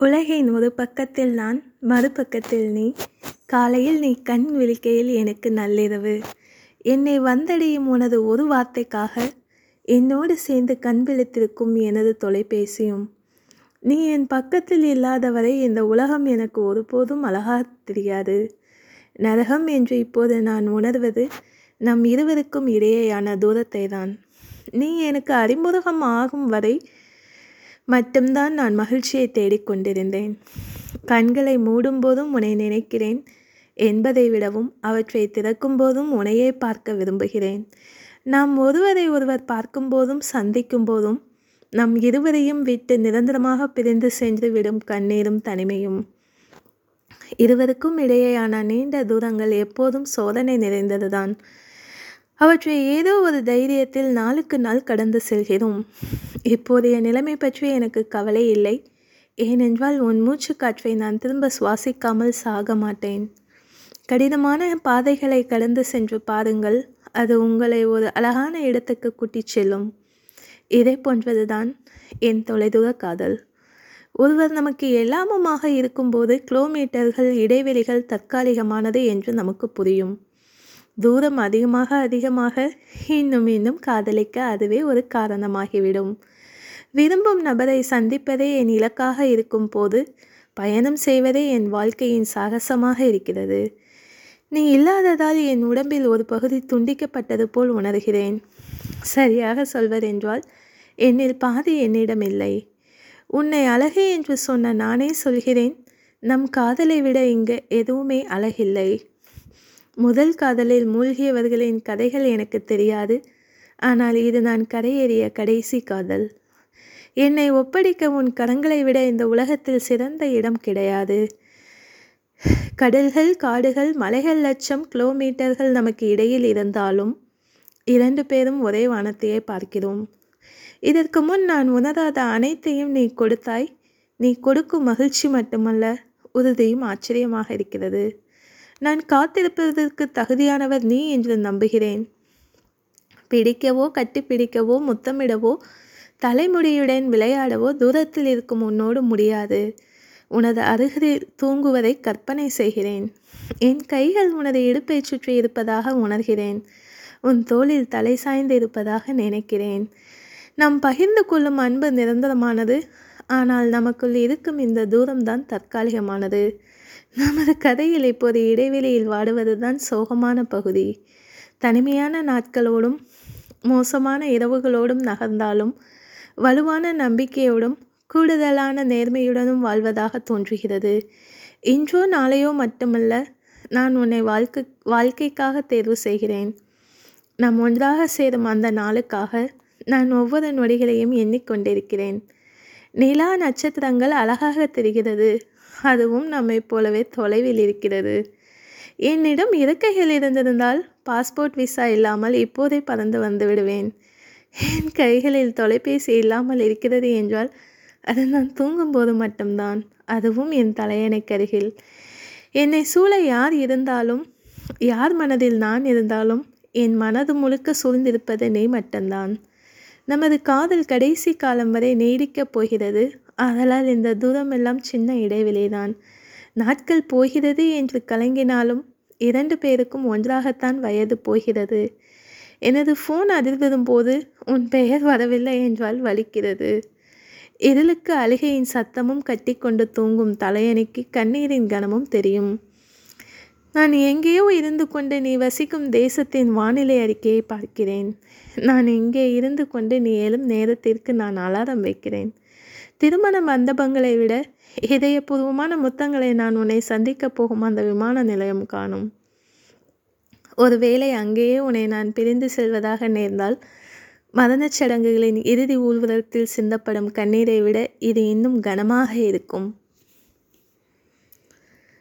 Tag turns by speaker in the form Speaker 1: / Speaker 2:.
Speaker 1: உலகின் ஒரு பக்கத்தில் நான் மறுபக்கத்தில் நீ. காலையில் நீ கண் விழிக்கையில் எனக்கு நள்ளிரவு. என்னை வந்தடையும் உனது ஒரு வார்த்தைக்காக என்னோடு சேர்ந்து கண் விழித்திருக்கும் எனது தொலைபேசியும். நீ என் பக்கத்தில் இல்லாதவரை இந்த உலகம் எனக்கு ஒருபோதும் அழகாக தெரியாது. நரகம் என்று இப்போது நான் உணர்வது நம் இருவருக்கும் இடையேயான தூரத்தை தான் நீ எனக்கு அறிமுகம் ஆகும் வரை மட்டும்தான் நான் மகிழ்ச்சியை தேடிக்கொண்டிருந்தேன் கண்களை மூடும்போதும் உன்னை நினைக்கிறேன். என்பதை விடவும் அவற்றை திறக்கும் போதும் உன்னையே பார்க்க விரும்புகிறேன். நாம் ஒருவரை ஒருவர் பார்க்கும்போதும் சந்திக்கும் போதும் நம் இருவரையும் விட்டு நிரந்தரமாக பிரிந்து சென்று விடும் கண்ணீரும் தனிமையும். இருவருக்கும் இடையேயான நீண்ட தூரங்கள் எப்போதும் சோதனை நிறைந்ததுதான். அவற்றை ஏதோ ஒரு தைரியத்தில் நாளுக்கு நாள் கடந்து செல்கிறோம். இப்போதைய நிலைமை பற்றி எனக்கு கவலை இல்லை. ஏனென்றால் உன் மூச்சு காற்றை நான் திரும்ப சுவாசிக்காமல் சாக மாட்டேன். கடினமான பாதைகளை கடந்து சென்று பாருங்கள். அது உங்களை ஒரு அழகான இடத்துக்கு கூட்டிச் செல்லும். இதை போன்றதுதான் என் தொலைதூர காதல். ஒருவர் நமக்கு எல்லாமுமாக இருக்கும்போது கிலோமீட்டர்கள் இடைவெளிகள் தற்காலிகமானது என்று நமக்கு புரியும். தூரம் அதிகமாக அதிகமாக இன்னும் இன்னும் காதலிக்க அதுவே ஒரு காரணமாகிவிடும். விரும்பும் நபரை சந்திப்பதே என் இலக்காக இருக்கும் போது பயணம் செய்வதே என் வாழ்க்கையின் சாகசமாக இருக்கிறது. நீ இல்லாததால் என் உடம்பில் ஒரு பகுதி துண்டிக்கப்பட்டது போல் உணர்கிறேன். சரியாக சொல்வதென்றால் என்னில் பாதி என்னிடம் இல்லை. உன்னை அழகு என்று சொன்ன நானே சொல்கிறேன். நம் காதலை விட இங்கு எதுவுமே அழகில்லை. முதல் காதலில் மூழ்கியவர்களின் கதைகள் எனக்கு தெரியாது. ஆனால் இது நான் கரையேறிய கடைசி காதல். என்னை ஒப்படைக்க உன் கரங்களை விட இந்த உலகத்தில் சிறந்த இடம் கிடையாது. கடல்கள் காடுகள் மலைகள் லட்சம் கிலோமீட்டர்கள் நமக்கு இடையில் இருந்தாலும் இரண்டு பேரும் ஒரே வானத்தையே பார்க்கிறோம். இதற்கு முன் நான் உணராத அனைத்தையும் நீ கொடுத்தாய். நீ கொடுக்கும் மகிழ்ச்சி மட்டுமல்ல உறுதியும் ஆச்சரியமாக இருக்கிறது. நான் காத்திருப்பதற்கு தகுதியானவர் நீ என்று நம்புகிறேன். பிடிக்கவோ கட்டிப்பிடிக்கவோ முத்தமிடவோ தலைமுடியுடன் விளையாடவோ தூரத்தில் இருக்கும் உன்னோடு முடியாது. உனது அருகில் தூங்குவதை கற்பனை செய்கிறேன். என் கைகள் உனது இடுப்பை சுற்றி இருப்பதாக உணர்கிறேன். உன் தோளில் தலை சாய்ந்து இருப்பதாக நினைக்கிறேன். நாம் பகிர்ந்து கொள்ளும் அன்பு நிரந்தரமானது. ஆனால் நமக்குள் இருக்கும் இந்த தூரம்தான் தற்காலிகமானது. நமது கதையில் இப்போது இடைவெளியில் வாடுவதுதான் சோகமான பகுதி. தனிமையான நாட்களோடும் மோசமான இரவுகளோடும் நகர்ந்தாலும் வலுவான நம்பிக்கையோடும் கூடுதலான நேர்மையுடனும் வாழ்வதாக தோன்றுகிறது. இன்றோ நாளையோ மட்டுமல்ல நான் உன்னை வாழ்க்கை வாழ்க்கைக்காக தேர்வு செய்கிறேன். நாம் ஒன்றாக சேரும் அந்த நாளுக்காக நான் ஒவ்வொரு நொடிகளையும் எண்ணிக்கொண்டிருக்கிறேன். நிலா நட்சத்திரங்கள் அழகாக தெரிகிறது. அதுவும் நம்மைப் போலவே தொலைவில் இருக்கிறது. என்னிடம் இருக்கைகள் இருந்திருந்தால் பாஸ்போர்ட் விசா இல்லாமல் இப்போதே பறந்து வந்து விடுவேன். என் கைகளில் தொலைபேசி இல்லாமல் இருக்கிறது என்றால் அது நான் தூங்கும்போது மட்டும்தான். அதுவும் என் தலையணைக்கருகில் என்னை சூழ யார் இருந்தாலும் யார் மனதில் நான் இருந்தாலும் என் மனது முழுக்க சூழ்ந்திருப்பது நீ மட்டும்தான். நமது காதல் கடைசி காலம் வரை நீடிக்கப் போகிறது. ஆதலால் இந்த தூரமெல்லாம் சின்ன இடைவெளிதான். நாட்கள் போகிறது என்று கலங்கினாலும் இரண்டு பேருக்கும் ஒன்றாகத்தான் வயது போகிறது. எனது ஃபோன் அதிர்வதும் போது உன் பெயர் வரவில்லை என்றால் வலிக்கிறது. இருளுக்கு அழுகையின் சத்தமும் கட்டிக்கொண்டு தூங்கும் தலையணைக்கு கண்ணீரின் கனமும் தெரியும். நான் எங்கேயோ இருந்து கொண்டு நீ வசிக்கும் தேசத்தின் வானிலை அறிக்கையை பார்க்கிறேன். நான் இங்கே இருந்து கொண்டு நீ எழும் நேரத்திற்கு நான் அலாரம் வைக்கிறேன். திருமண மண்டபங்களை விட இதயபூர்வமான முத்தங்களை நான் உன்னை சந்திக்கப் போகும் அந்த விமான நிலையம் காணும். ஒருவேளை அங்கேயே உன்னை நான் பிரிந்து செல்வதாக நேர்ந்தால் மரணச் சடங்குகளின் இறுதி ஊர்வலத்தில் சிந்தப்படும் கண்ணீரை விட இது இன்னும் கனமாக இருக்கும்.